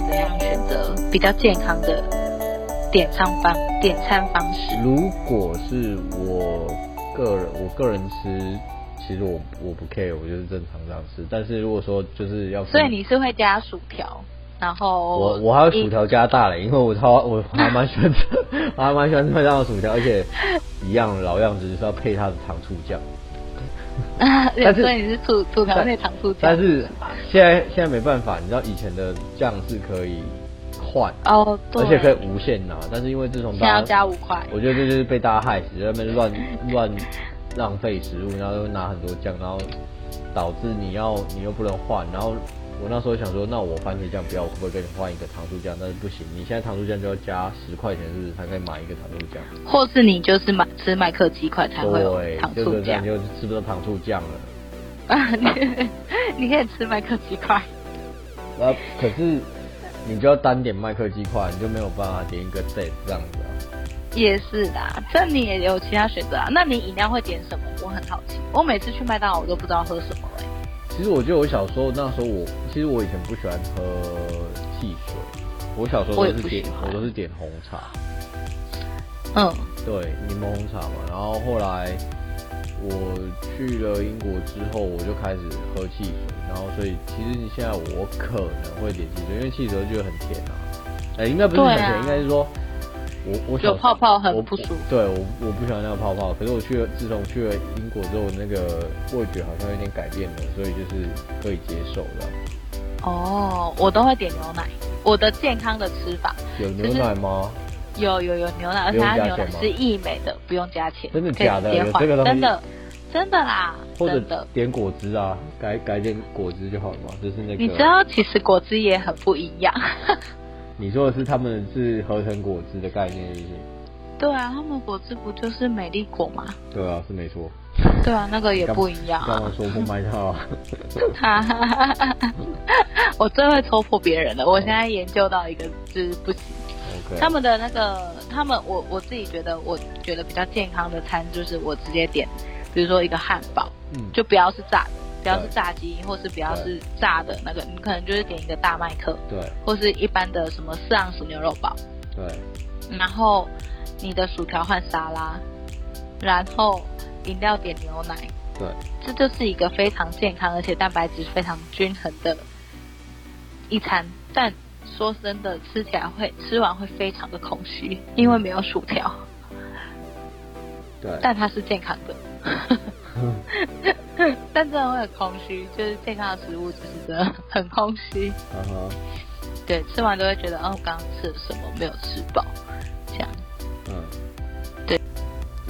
会怎样选择比较健康的点餐方点餐方式？如果是我个人，我个人吃，其实我我不 care，我就是正常这样吃。但是如果说就是要，所以你是会加薯条，然后我我还有薯条加大嘞，因为我超我还蛮喜欢吃，我还蛮喜欢吃麦当劳薯条，而且一样老样子就是要配它的 糖醋酱。但是所以你是薯薯条配糖醋酱，但是现在现在没办法，你知道以前的酱是可以换哦，对，而且可以无限拿，但是因为自从大家要加五块，我觉得这就是被大家害死，在那边乱乱浪费食物，然后又拿很多酱，然后导致你要你又不能换，然后。我那时候想说，那我番茄酱不要，我可不可以跟你换一个糖醋酱？但是不行，你现在糖醋酱就要加十块钱，是不是才可以买一个糖醋酱？或是你就是买吃麦克鸡块才会有糖醋酱？你就吃不到糖醋酱了。啊，你 你可以吃麦克鸡块。啊，可是你就要单点麦克鸡块，你就没有办法点一个 set 这样子啊。也是的，这你也有其他选择啊。那你饮料会点什么？我很好奇。我每次去麦当劳，我都不知道喝什么哎、欸。其实我觉得我小时候那时候我其实我以前不喜欢喝汽水，我小时候都是点我，我都是点红茶。嗯，对，柠檬红茶嘛。然后后来我去了英国之后，我就开始喝汽水。然后所以其实你现在我可能会点汽水，因为汽水觉得很甜啊。哎、欸，应该不是很甜，啊、应该是说。我我有泡泡很不舒服，对我我不喜欢那个泡泡。可是我去了，自从去了英国之后，那个味觉好像有点改变了，所以就是可以接受的。哦，我都会点牛奶。我的健康的吃法有牛奶吗？有有有牛奶，而且它牛奶是益美的，不用加钱。真的假的？有这个东西？真的真的啦。或者点果汁啊，改改点果汁就好了嘛。就是那个，你知道其实果汁也很不一样。你说的是他们是合成果汁的概念，是不是？对啊，他们果汁不就是美丽果吗？对啊，是没错。对啊，那个也不一样啊。刚刚说不卖套。哈哈哈哈哈！我最会戳破别人的。我现在研究到一个就是不行。他们的那个，他们我我自己觉得，我觉得比较健康的餐就是我直接点，比如说一个汉堡，嗯，就不要是炸的。不要是炸鸡，或是不要是炸的那个，你可能就是点一个大麦克，对，或是一般的什么四盎司牛肉堡，对，然后你的薯条换沙拉，然后饮料点牛奶，对，这就是一个非常健康而且蛋白质非常均衡的一餐。但说真的，吃起来会吃完会非常的空虚，因为没有薯条，对，但它是健康的。但真的会很空虚，就是健康的食物就是真的很空虚。嗯哼，对，吃完都会觉得，哦，我刚刚吃了什么没有吃饱，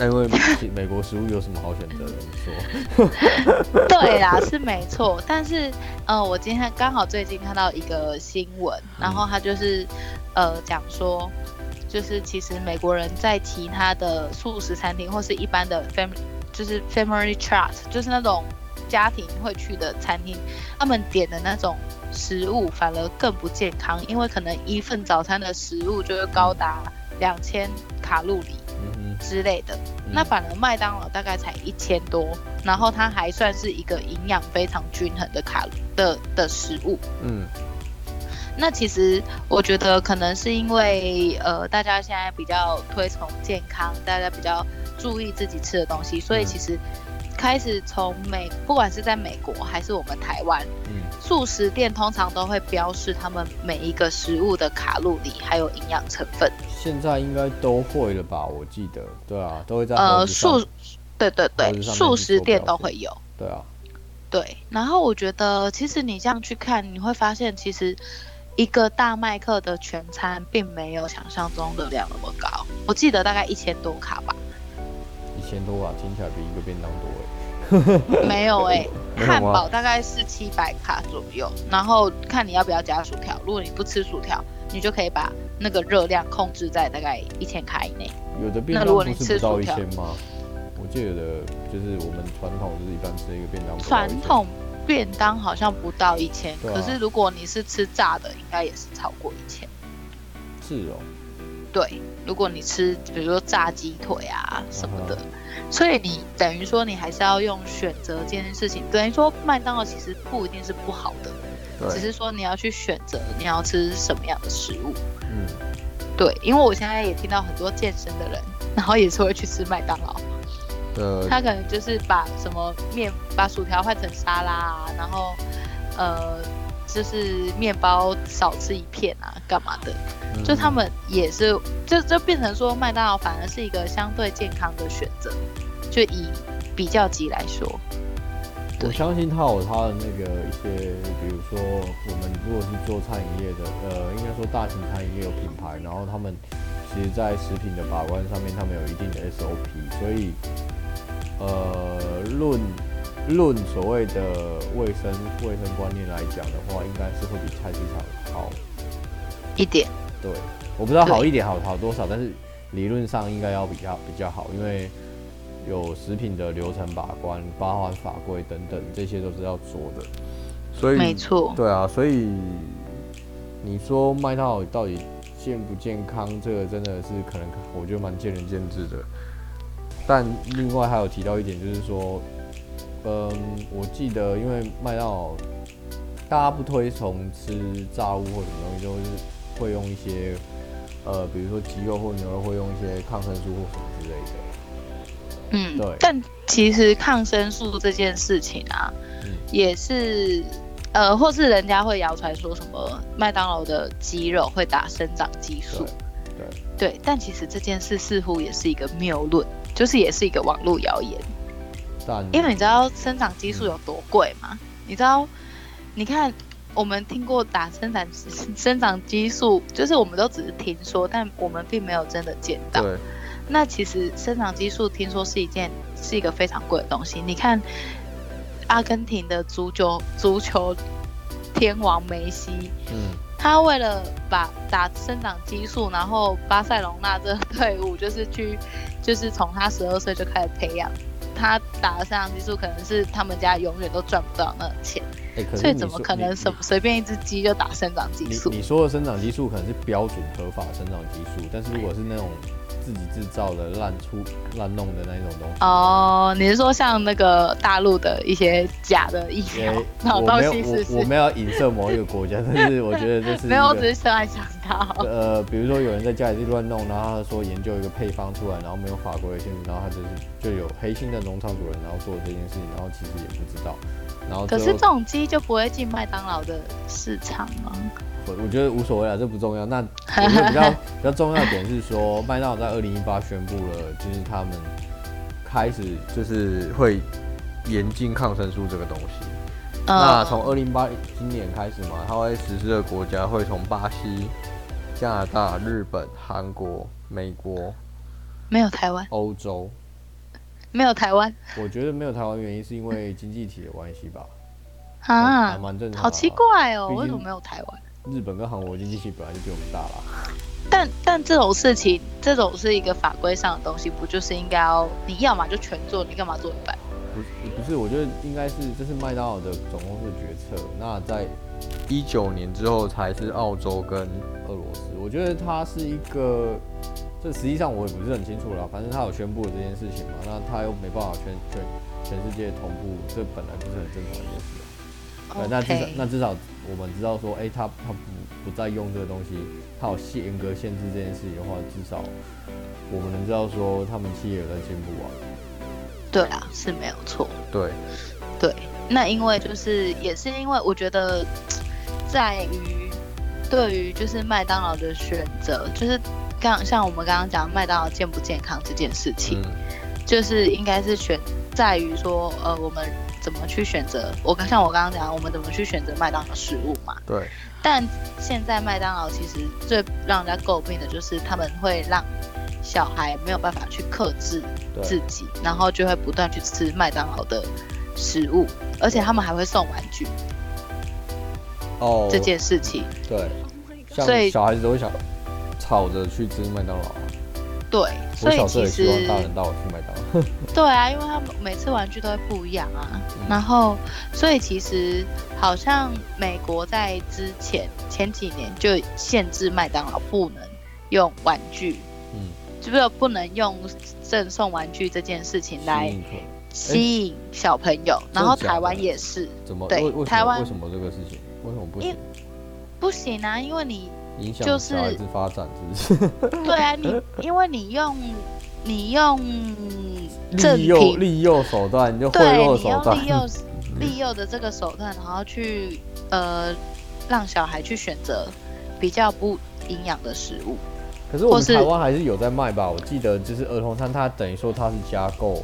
那因为美国食物有什么好选择的？你说。对啦，是没错。但是，呃，我今天刚好最近看到一个新闻，然后他就是，呃，讲说，就是其实美国人在其他的素食餐厅或是一般的 family。就是 family trust，就是那种家庭会去的餐厅，他们点的那种食物反而更不健康，因为可能一份早餐的食物就会高达两千卡路里之类的，嗯、那反而麦当劳大概才一千多，然后它还算是一个营养非常均衡的卡的的食物。嗯，那其实我觉得可能是因为呃大家现在比较推崇健康，大家比较。注意自己吃的东西，所以其实开始从美，不管是在美国还是我们台湾，嗯，素食店通常都会标示他们每一个食物的卡路里还有营养成分。现在应该都会了吧？我记得，对啊，都会在呃素，对对对，素食店都会有。对啊，对。然后我觉得，其实你这样去看，你会发现，其实一个大麦克的全餐并没有想象中的量那么高。我记得大概一千多卡吧。一千多啊，听起来比一个便当多哎。没有哎、欸，汉堡大概是七百卡左右，然后看你要不要加薯条。如果你不吃薯条，你就可以把那个热量控制在大概一千卡以内。有的便当不是不到一千吗？我记得就是我们传统就是一般吃一个便当。传统便当好像不到一千，啊，可是如果你是吃炸的，应该也是超过一千。是哦。对，如果你吃，比如说炸鸡腿啊什么的，uh. 所以你等于说你还是要用选择这件事情。等于说麦当劳其实不一定是不好的，只是说你要去选择你要吃什么样的食物。嗯，对，因为我现在也听到很多健身的人，然后也是会去吃麦当劳。呃，他可能就是把什么面，把薯条换成沙拉啊，然后呃，就是面包少吃一片啊，干嘛的？嗯、就他们也是，就就变成说麦当劳反而是一个相对健康的选择，就以比较级来说。我相信他有他的那个一些，比如说我们如果是做餐饮业的，呃，应该说大型餐饮业有品牌，然后他们其实在食品的把关上面，他们有一定的 SOP，所以。呃，论论所谓的卫生卫生观念来讲的话，应该是会比菜市场好一点。对，我不知道好一点好好多少，但是理论上应该要比较比较好，因为有食品的流程把关、八环法规等等，这些都是要做的。所以没错。对啊，所以你说麦当劳到底健不健康，这个真的是可能我觉得蛮见仁见智的。但另外还有提到一点，就是说，嗯，我记得因为麦当劳大家不推崇吃炸物或什么东西，就是会用一些，呃，比如说鸡肉或牛肉会用一些抗生素或什么之类的。嗯，对。但其实抗生素这件事情啊，嗯、也是，呃，或是人家会谣传说什么麦当劳的鸡肉会打生长激素。对。对。对，但其实这件事似乎也是一个谬论。就是也是一个网络谣言，因为你知道生长激素有多贵吗？你知道，你看我们听过打生长生长激素，就是我们都只是听说，但我们并没有真的见到。对。那其实生长激素听说是一件是一个非常贵的东西。你看，阿根廷的足球足球天王梅西，嗯，他为了把打生长激素，然后巴塞隆纳这个队伍就是去。就是从他十二岁就开始培养，他打的生长激素可能是他们家永远都赚不到那个钱，欸、所以怎么可能什么随便一只鸡就打生长激素？你，你说的生长激素可能是标准合法生长激素，但是如果是那种。自己制造的乱出乱弄的那种东西。哦，你是说像那个大陆的一些假的疫苗？我没有，我我没有影射某一个国家，但是我 觉得这是没有，我只是突然想到，呃，比如说有人在家里乱弄，然后他说研究一个配方出来，然后没有法规的限制，然后他就是就有黑心的农场主人，然后做这件事情，然后其实也不知道，然后可是这种鸡就不会进麦当劳的市场吗？我我觉得无所谓啊，这不重要。那我觉得比较 比较重要的点是说，麦当劳在二零一八宣布了，就是他们开始就是会严禁抗生素这个东西。嗯、那从二零一八今年开始嘛，它会实施的国家会从巴西、加拿大、日本、韩国、美国，没有台湾，欧洲没有台湾。我觉得没有台湾原因是因为经济体的关系吧？啊，还蛮正常。好奇怪哦，为什么没有台湾？日本跟韩国经济体本来就比我们大啦，但但这种事情，这种是一个法规上的东西，不就是应该要你要嘛就全做，你干嘛做一半？不不是，我觉得应该是这是麦当劳的总公司决策。那在一九年之后才是澳洲跟俄罗斯。我觉得它是一个，这实际上我也不是很清楚了。反正他有宣布这件事情嘛，那他又没办法全全全世界同步，这本来不是很正常的一件事。对，那至少那至少我们知道说，哎、欸，他他不不再用这个东西，他有严格限制这件事情的话，至少我们能知道说他们企业有在进步啊。对啊，是没有错。对，对，那因为就是也是因为我觉得在于对于就是麦当劳的选择，就是刚像我们刚刚讲麦当劳健不健康这件事情，嗯、就是应该是选在于说呃我们。怎么去选择？我刚像我刚刚讲，我们怎么去选择麦当劳食物嘛？对。但现在麦当劳其实最让人家诟病的就是他们会让小孩没有办法去克制自己，然后就会不断去吃麦当劳的食物，而且他们还会送玩具。哦。这件事情。对。所以小孩子都会想吵着去吃麦当劳。对，所以其实我小时候也希望大人带我去麦当劳。对啊，因为他们每次玩具都会不一样啊。嗯、然后，所以其实好像美国在之前前几年就限制麦当劳不能用玩具，嗯，就是不能用赠送玩具这件事情来吸引小朋友。然后台湾也是，怎么？对，台湾为什么这个事情？为什么不行？不行啊，因为你影响小孩子发展，是不是？对啊，你 因为你用你用利诱利诱手段，你就贿赂手段，利诱 利诱的这个手段，然后去呃让小孩去选择比较不营养的食物。可是我们台湾还是有在卖吧？我记得就是儿童餐，它等于说它是加购。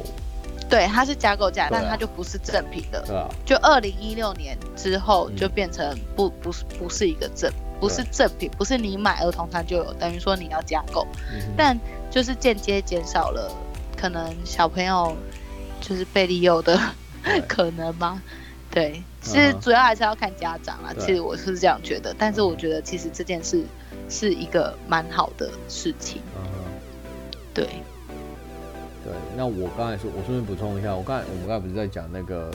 对，它是加购价，啊、但它就不是正品的。对啊。就二零一六年之后，就变成不不是不是一个正，不是正品，不是你买儿童餐就有，等于说你要加购。嗯、但就是间接减少了可能小朋友就是被利诱的 可能吗？对，其实主要还是要看家长啦。其实我是这样觉得，但是我觉得其实这件事是一个蛮好的事情。嗯、对。对，那我刚才说，我顺便补充一下，我刚才我们刚才不是在讲那个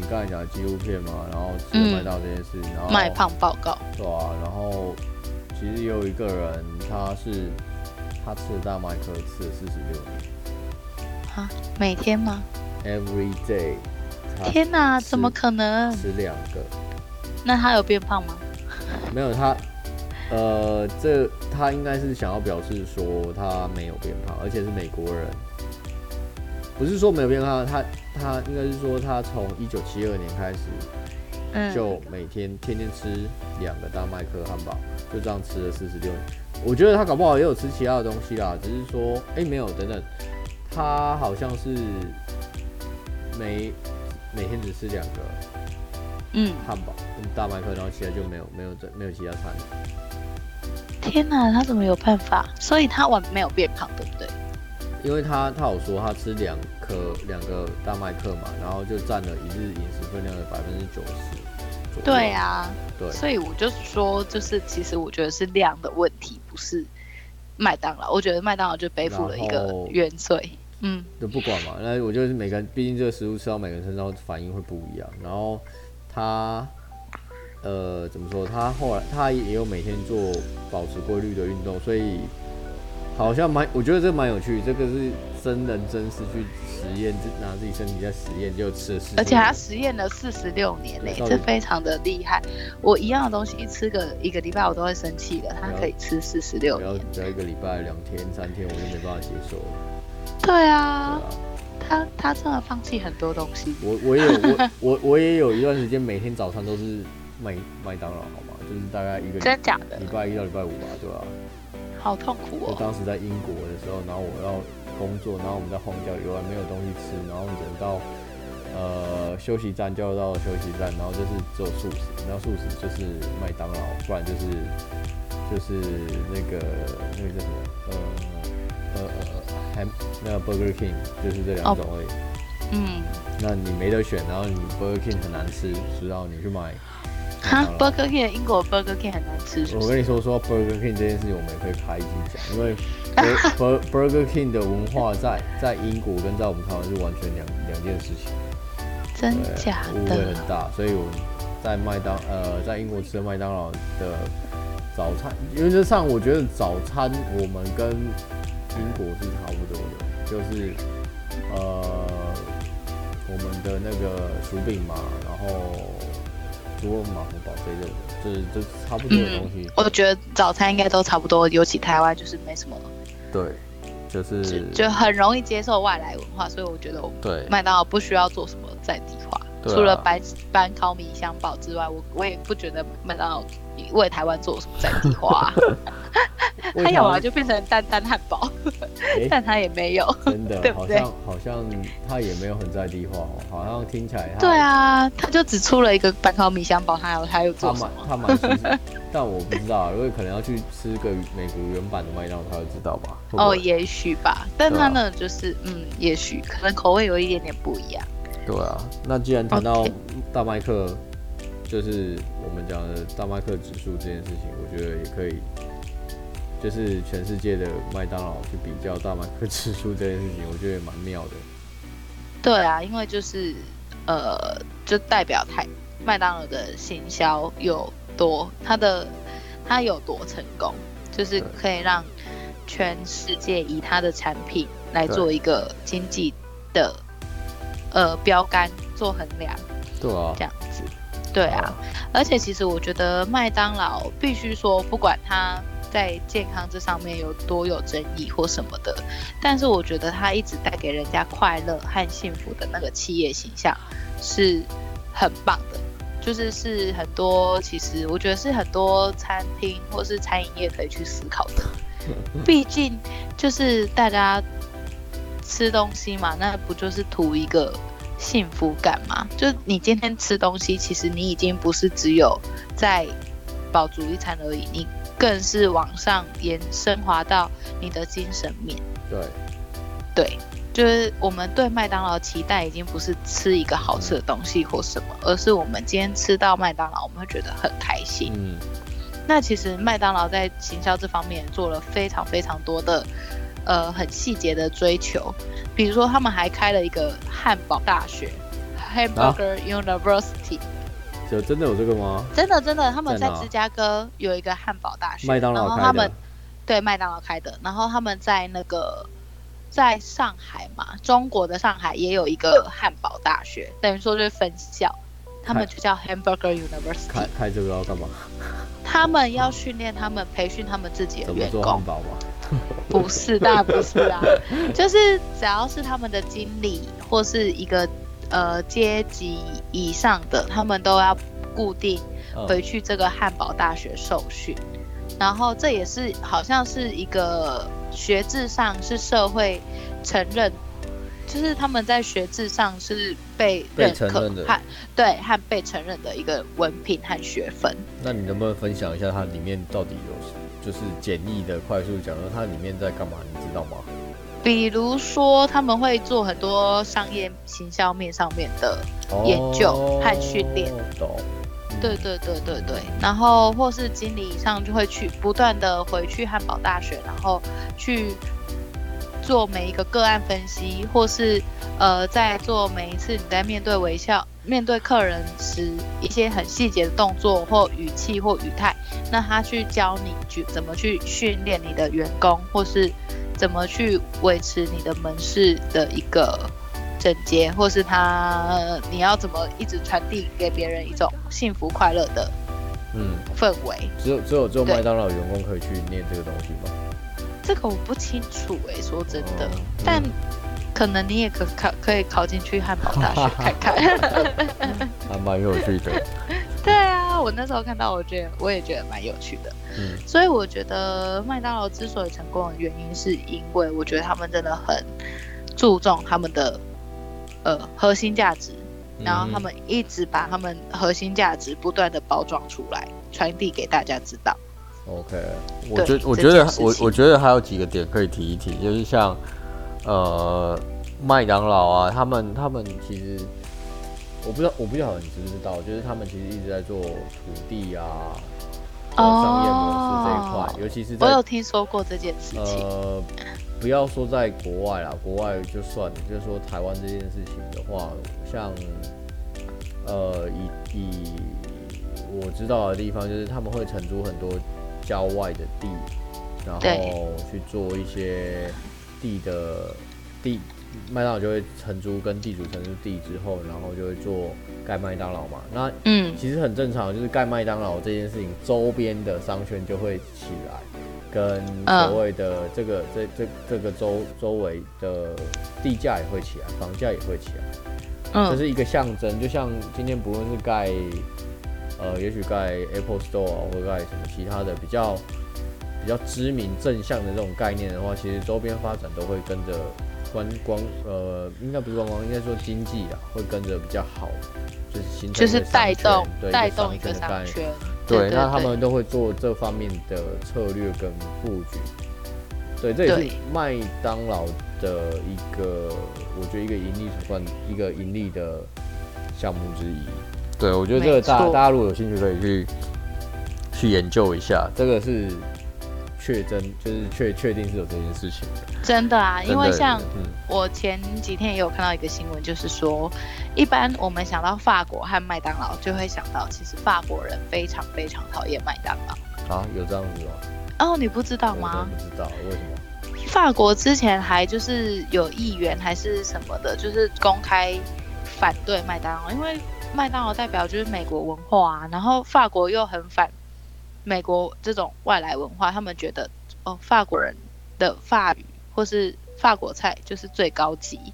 你刚才讲的纪录片嘛，然后吃麦当劳这件事，嗯、然后卖胖报告，对啊，然后其实也有一个人，他是他吃了大麦克吃了四十六年，啊，每天吗？Every day。天哪，怎么可能？吃两个。那他有变胖吗？没有，他呃，这他应该是想要表示说他没有变胖，而且是美国人。不是说没有变胖，他他应该是说他从一九七二年开始，嗯，就每天天天吃两个大麦克汉堡，就这样吃了四十六年。我觉得他搞不好也有吃其他的东西啦，只是说，哎、欸，没有，等等，他好像是每每天只吃两个，嗯，汉堡跟大麦克，然后其他就没有没有这没有其他餐。天哪，他怎么有办法？所以他完没有变胖，对不对？因为他他有说他吃两颗两个大麦克嘛，然后就占了一日饮食分量的百分之九十。对啊，对，所以我就说，就是其实我觉得是量的问题，不是麦当劳。我觉得麦当劳就背负了一个原罪。嗯，就不管嘛，那我觉得是每个人，毕竟这个食物吃到每个人身上反应会不一样。然后他呃怎么说？他后来他也有每天做保持规律的运动，所以。好像蛮，我觉得这蛮有趣。这个是真人真事去实验，就拿自己身体在实验，就吃了四。而且他实验了四十六年嘞，这非常的厉害。我一样的东西一吃个一个礼拜，我都会生气的。他可以吃四十六年，只要一个礼拜两天三天，我就没办法接受了。对啊，对啊，他他真的放弃很多东西。我我也有我我我也有一段时间，每天早餐都是麦麦当劳，好吗？就是大概一个真假的礼拜一到礼拜五吧，对吧？好痛苦哦！就当时在英国的时候，然后我要工作，然后我们在荒郊野外没有东西吃，然后等到呃休息站就要到休息站，然后就是做素食，然后素食就是麦当劳，不然就是就是那个那个叫什么呃呃呃还那个 Burger King，就是这两种而已。Oh, 嗯，那你没得选，然后你 Burger King 很难吃，直到你去买。哈，Burger King，英国 Burger King 很难吃是是？我跟你说说 Burger King 这件事情，我们也可以开一集讲，因为 Bur Burger King 的文化在在英国跟在我们台湾是完全两两件事情。真假的？误会很大，所以我们在麦当呃在英国吃的麦当劳的早餐，原则上我觉得早餐我们跟英国是差不多的，就是呃我们的那个薯饼嘛，然后。猪肉马福堡这个，就是就差不多的东西。嗯，我觉得早餐应该都差不多，尤其台湾就是没什么。对，就是就，就很容易接受外来文化，所以我觉得我对麦当劳不需要做什么在地化，对除了白 bán 烤米香堡之外，我我也不觉得麦当劳为台湾做什么在地化。他有啊，就变成蛋蛋汉堡，欸、但他也没有，真的，对不对？好像好像他也没有很在地化哦，好像听起来他对啊，他就只出了一个板烤米香堡，还有他有做什么？他蛮但我不知道，因为可能要去吃个美国原版的麦当劳，他就知道吧？哦，也许吧，但他呢，就是、啊、嗯，也许可能口味有一点点不一样。对啊，那既然谈到大麦克，Okay. 就是我们讲的大麦克指数这件事情，我觉得也可以。就是全世界的麦当劳去比较大麦克指数这件事情，我觉得也蛮妙的。对啊，因为就是呃，就代表太麦当劳的行销有多，它的它有多成功，就是可以让全世界以它的产品来做一个经济的呃标杆做衡量。对啊，这样子。对啊，而且其实我觉得麦当劳必须说，不管它在健康这上面有多有争议或什么的，但是我觉得它一直带给人家快乐和幸福的那个企业形象是很棒的，就是是很多其实我觉得是很多餐厅或是餐饮业可以去思考的，毕竟就是大家吃东西嘛，那不就是图一个。幸福感嘛，就你今天吃东西，其实你已经不是只有在饱足一餐而已，你更是往上延升华到你的精神面。对，对，就是我们对麦当劳期待已经不是吃一个好吃的东西或什么，嗯、而是我们今天吃到麦当劳，我们会觉得很开心。嗯，那其实麦当劳在行销这方面做了非常非常多的。呃，很细节的追求，比如说他们还开了一个汉堡大学 （Hamburger University）。就真的有这个吗？真的真的，他们在芝加哥有一个汉堡大学，麦当劳开的。然后他们对麦当劳开的，然后他们在那个在上海嘛，中国的上海也有一个汉堡大学，等于说就是分校，他们就叫 Hamburger University。开开这个要干嘛？他们要训练他们，培训他们自己的员工。怎么做汉堡吗？不是，当然不是啊，就是只要是他们的经理或是一个呃阶级以上的，他们都要固定回去这个汉堡大学受训，然后这也是好像是一个学制上是社会承认，就是他们在学制上是被认可和对和被承认的一个文凭和学分。那你能不能分享一下它里面到底有？就是简易的、快速讲说它里面在干嘛，你知道吗？比如说他们会做很多商业行销面上面的研究和训练。对对对对对。然后或是经理以上就会去不断的回去汉堡大学，然后去做每一个个案分析，或是呃在做每一次你在面对微笑。面对客人时，一些很细节的动作或语气或语态，那他去教你去怎么去训练你的员工，或是怎么去维持你的门市的一个整洁，或是他你要怎么一直传递给别人一种幸福快乐的嗯氛围。只有只有只有麦当劳员工可以去念这个东西吗？这个我不清楚哎、欸，说真的，但。可能你也可考，可以考进去汉堡大学 看看，还蛮有趣的。对啊，我那时候看到，我觉得我也觉得蛮有趣的。嗯，所以我觉得麦当劳之所以成功的原因，是因为我觉得他们真的很注重他们的呃核心价值，然后他们一直把他们核心价值不断的包装出来，传递给大家知道。OK，我觉我觉得我我觉得还有几个点可以提一提，就是像。呃，麦当劳啊，他们他们其实，我不知道我不知道你知不知道，就是他们其实一直在做土地啊，商业模式这一块，哦、尤其是在我有听说过这件事情。呃，不要说在国外啦，国外就算了，就是说台湾这件事情的话，像呃以以我知道的地方，就是他们会承租很多郊外的地，然后去做一些。地的地，麦当劳就会承租跟地主承租地之后，然后就会做盖麦当劳嘛。那嗯，其实很正常，就是盖麦当劳这件事情，周边的商圈就会起来，跟所谓的这个、嗯、这这这个周周围的地价也会起来，房价也会起来。嗯，这是一个象征。就像今天不论是盖呃，也许盖 Apple Store 啊，或盖什么其他的比较。比较知名正向的这种概念的话，其实周边发展都会跟着观光，呃，应该不是观光，应该说经济啊，会跟着比较好，就是形成就是带动对带动一个商圈。对，那他们都会做这方面的策略跟布局。对，这也是麦当劳的一个，我觉得一个盈利手段，一个盈利的项目之一。对，我觉得这个大大家如果有兴趣，可以去去研究一下，这个是。确真就是确确定是有这件事情的，真的啊，因为像我前几天也有看到一个新闻，就是说，一般我们想到法国和麦当劳，就会想到其实法国人非常非常讨厌麦当劳啊，有这样子吗？哦，你不知道吗？不知道为什么？法国之前还就是有议员还是什么的，就是公开反对麦当劳，因为麦当劳代表就是美国文化啊，然后法国又很反美国这种外来文化，他们觉得哦，法国人的法语或是法国菜就是最高级。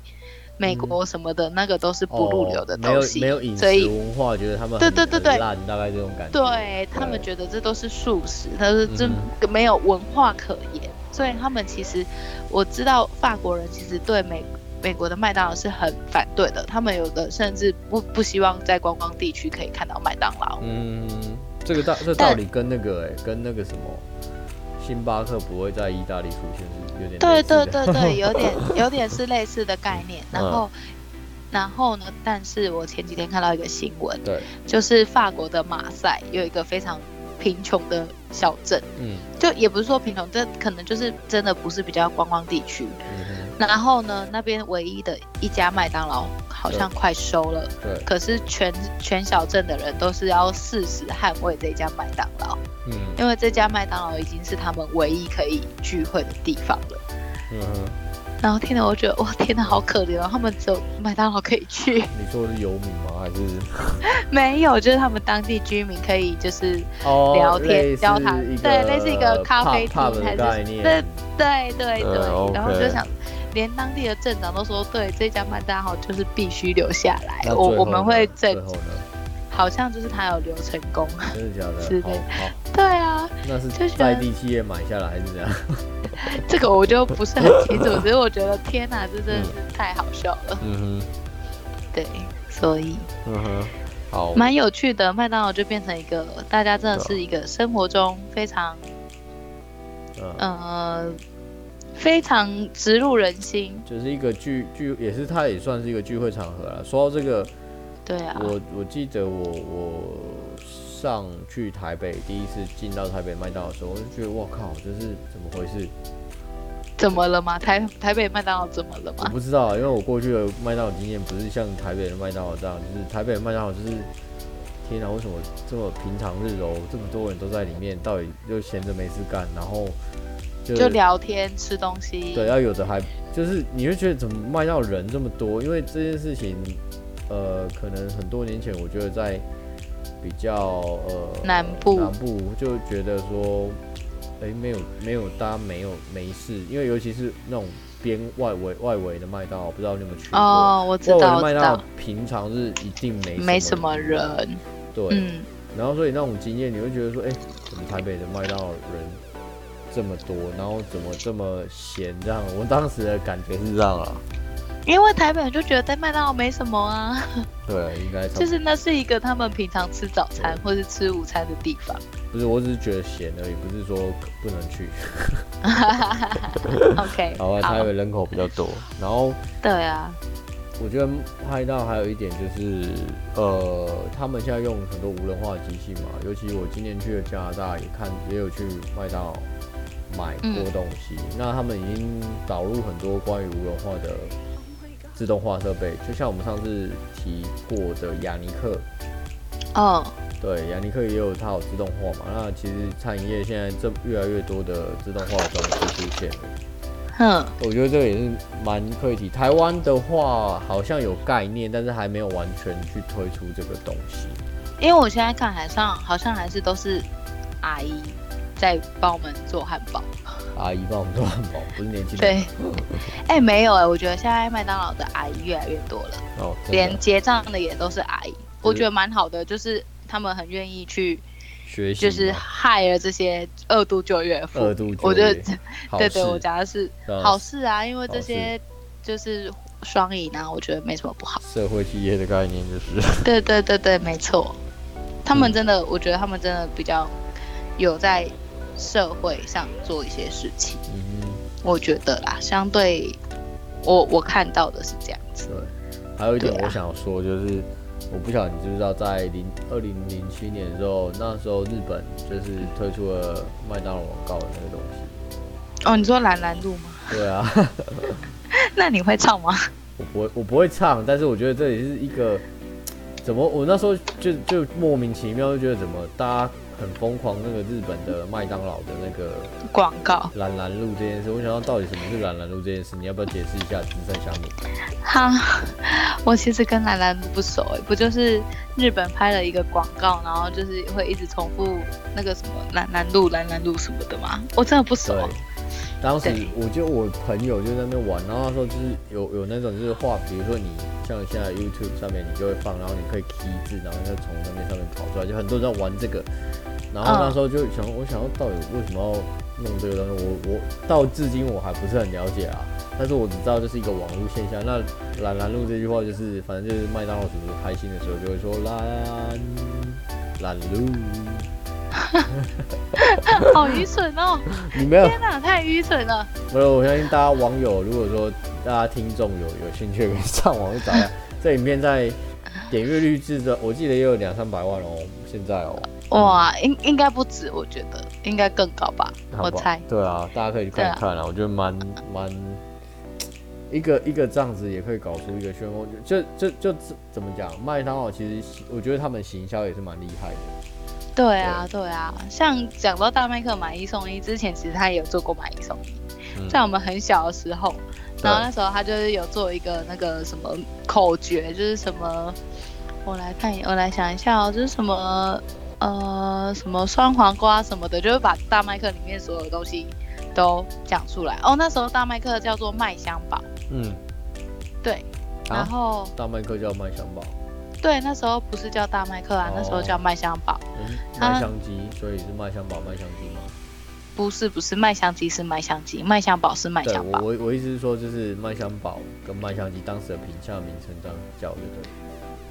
美国什么的那个都是不入流的东西，没有没有饮食文化，觉得他们对对对对烂，大概这种感觉。对他们觉得这都是素食，他是真没有文化可言，所以他们其实我知道法国人其实对美美国的麦当劳是很反对的，他们有的甚至不不希望在观光地区可以看到麦当劳。嗯，这个道这道理跟那个哎跟那个什么。星巴克不会在意大利出现，是有点对对对对，有点 有点是类似的概念。然后，嗯、然后呢？但是我前几天看到一个新闻，对，就是法国的马赛有一个非常贫穷的小镇，嗯，就也不是说贫穷，这可能就是真的不是比较观光地区。嗯然后呢，那边唯一的一家麦当劳好像快收了，对。对，可是全全小镇的人都是要誓死捍卫这家麦当劳，嗯，因为这家麦当劳已经是他们唯一可以聚会的地方了。嗯哼。然后听了我觉得，哇，天哪，好可怜哦，他们只有麦当劳可以去。你说的是游民吗？还是？没有，就是他们当地居民可以就是聊天、交谈，对，类似一个咖啡厅还是？对对对对，对，然后就想。连当地的镇长都说，对这家麦当劳就是必须留下来。我我们会最后呢，好像就是他有留成功，真的假的？是的，对啊。那是在地企业买下来还是怎样？这个我就不是很清楚，所以我觉得天哪，这真的是太好笑了。嗯哼，对，所以嗯哼，好，蛮有趣的。麦当劳就变成一个大家真的是一个生活中非常，呃。非常植入人心，就是一个聚聚，也是它也算是一个聚会场合了。说到这个，对啊，我我记得我我上去台北第一次进到台北麦当劳的时候，我就觉得我靠，这是怎么回事？怎么了吗？台台北麦当劳怎么了吗？我不知道，因为我过去的麦当劳经验不是像台北的麦当劳这样，就是台北的麦当劳就是天哪，为什么这么平常日哦，这么多人都在里面，到底就闲着没事干，然后。就，就聊天吃东西，对，要有的还就是你会觉得怎么卖到人这么多？因为这件事情，呃，可能很多年前我觉得在比较呃南部南部就觉得说，哎、欸，没有没有大家没有没事，因为尤其是那种边外围外围的麦当劳，不知道你有没有去过？哦，我知道，麦当劳平常是一定没没什么人，对，嗯，然后所以那种经验你会觉得说，哎、欸，怎么台北的麦当劳人？这么多，然后怎么这么闲？这样，我当时的感觉是这样啊。因为台北人就觉得在麦当劳没什么啊。对，应该就是那是一个他们平常吃早餐或是吃午餐的地方。不是，我只是觉得闲而已，不是说不能去。OK，好吧，台北人口比较多，然后对啊，我觉得拍到还有一点就是，呃，他们现在用很多无人化机器嘛，尤其我今年去了加拿大，也看也有去麦当劳。买过东西，嗯，那他们已经导入很多关于无人化的自动化设备，就像我们上次提过的雅尼克。哦，对，雅尼克也有它有自动化嘛。那其实餐饮业现在这越来越多的自动化的东西出现了。哼，我觉得这个也是蛮可以提。台湾的话好像有概念，但是还没有完全去推出这个东西。因为我现在看海上好像还是都是阿姨。在帮我们做汉堡，阿姨帮我们做汉堡，不是年轻人。对，哎、欸，没有哎、欸，我觉得现在麦当劳的阿姨越来越多了，哦，连结账的也都是阿姨，我觉得蛮好的，就是他们很愿意去学习，就是 hire 这些二度就业妇，二度就业，我觉得，对对，我讲的是好事啊，因为这些就是双赢啊，我觉得没什么不好。社会企业的概念就是，对对对对，没错，他们真的、嗯，我觉得他们真的比较有在。社会上做一些事情，嗯，我觉得啦，相对我我看到的是这样子。对，还有一点我想说，就是、啊、我不晓得你知不知道，在零二零零七年的时候，那时候日本就是推出了麦当劳广告的那个东西。哦，你说蓝蓝路吗？对啊。那你会唱吗？我不会，我不会唱，但是我觉得这也是一个怎么，我那时候就就莫名其妙就觉得怎么大家很疯狂那个日本的麦当劳的那个广告，蓝蓝路这件事，我想要到底什么是蓝蓝路这件事，你要不要解释一下？资深乡民。哈，我其实跟蓝蓝路不熟哎，不就是日本拍了一个广告，然后就是会一直重复那个什么蓝蓝路、蓝蓝路什么的吗？我真的不熟。当时我就我朋友就在那边玩，然后他说就是有有那种就是画，比如说你像现在 YouTube 上面你就会放，然后你可以 key 字，然后就从那边上面跑出来，就很多人在玩这个。然后那时候就想，我想要到底为什么要弄这个东西，我我到至今我还不是很了解啊。但是我只知道这是一个网络现象。那蓝蓝路这句话就是，反正就是麦当劳什么开心的时候就会说蓝蓝路。好愚蠢哦！你没有？天哪，太愚蠢了！没有，我相信大家网友，如果说大家听众有有兴趣，可以上网去找一下。这影片在点阅率至少，我记得也有两三百万哦。现在哦，哇，应应该不止，我觉得应该更高吧？我猜。对啊，大家可以去看一看啊。我觉得蛮蛮一个一个这样子也可以搞出一个漩涡。就就就怎么讲？麦当劳其实我觉得他们行销也是蛮厉害的。对啊，对。啊，像讲到大麦克买一送一，之前其实他也有做过买一送一，嗯、在我们很小的时候，然后那时候他就是有做一个那个什么口诀，就是什么，我来看，我来想一下哦，就是什么呃什么酸黄瓜什么的，就是把大麦克里面所有的东西都讲出来。哦，那时候大麦克叫做麦香堡，嗯，对，然后、啊、大麦克叫麦香堡。对，那时候不是叫大麦克啊，哦、那时候叫麦香堡。嗯，麦香鸡，所以是麦香堡、麦香鸡吗？不是，不是，麦香鸡是麦香鸡，麦香堡是麦香堡。我我意思是说，就是麦香堡跟麦香鸡当时的评价名称这样叫对不对？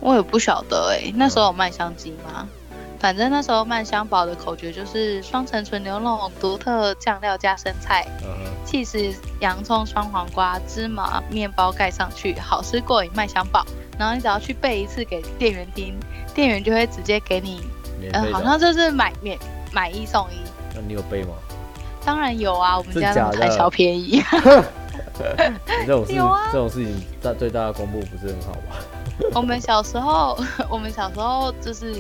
我也不晓得哎、欸，那时候有麦香鸡吗？嗯、反正那时候麦香堡的口诀就是双层纯牛肉，独特酱料加生菜，嗯、哼洋葱、双黄瓜、芝麻面包盖上去，好吃过瘾，麦香堡。然后你只要去背一次给店员听，店员就会直接给你，呃，好像就是买免买一送一。那你有背吗？当然有啊，我们家贪小便宜。这种事，啊、这种事情大对大家公布不是很好吧？我们小时候，我们小时候就是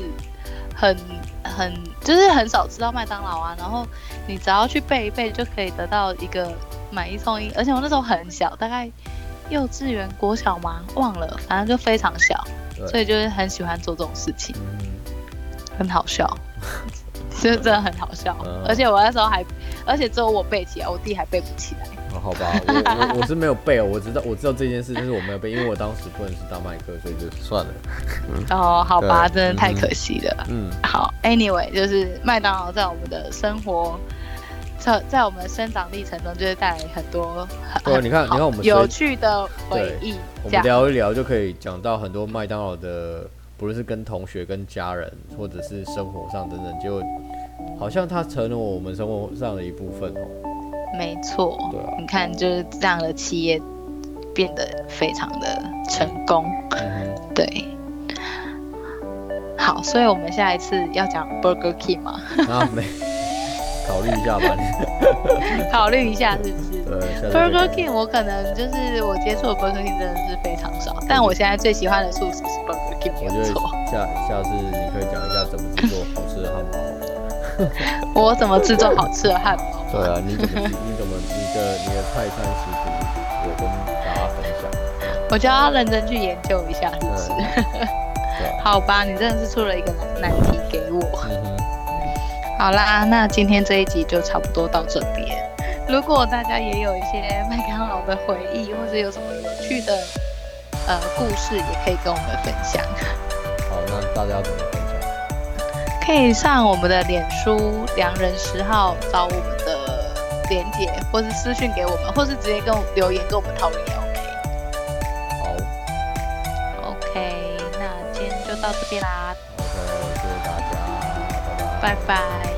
很很就是很少吃到麦当劳啊，然后你只要去背一背就可以得到一个买一送一，而且我那时候很小，大概。幼稚园、国小吗？忘了，反正就非常小，所以就是很喜欢做这种事情，嗯、很好笑，就 真的很好笑。嗯、而且我那时候还，而且只有我背起来，我弟还背不起来。哦、好吧，我我，我是没有背哦，我知道我知道这件事，但是我没有背，因为我当时不能是大麦克，所以就算了。哦，好吧，真的太可惜了。嗯，好，Anyway，就是麦当劳在我们的生活。在在我们的生长历程中，就会带来很多很对，你看，你看我们有趣的回忆。我们聊一聊就可以讲到很多麦当劳的，不论是跟同学、跟家人，或者是生活上等等，就好像它成了我们生活上的一部分哦。没错，对啊，你看就是这样的企业变得非常的成功。嗯，对。好，所以我们下一次要讲 Burger King 吗？啊，没。考虑一下吧，考虑一下是不是？对，Burger King 我可能就是我接触的 Burger King 真的是非常少，但我现在最喜欢的素食是 Burger King。我觉得下下次你可以讲一下怎么制作好吃的汉堡。我怎么制作好吃的汉堡？对啊，你怎么你怎么你的你的快餐食谱，我跟大家分享。我就要认真去研究一下，是不是？好吧，你真的是出了一个难难题给我。嗯好啦，那今天这一集就差不多到这边。如果大家也有一些麦当劳的回忆，或者有什么有趣的呃故事，也可以跟我们分享。好，那大家怎么分享？可以上我们的脸书“良人十号”找我们的连结，或是私讯给我们，或是直接跟我留言跟我们讨论也 OK。好。OK，那今天就到这边啦。OK，谢谢大家，拜拜。拜拜。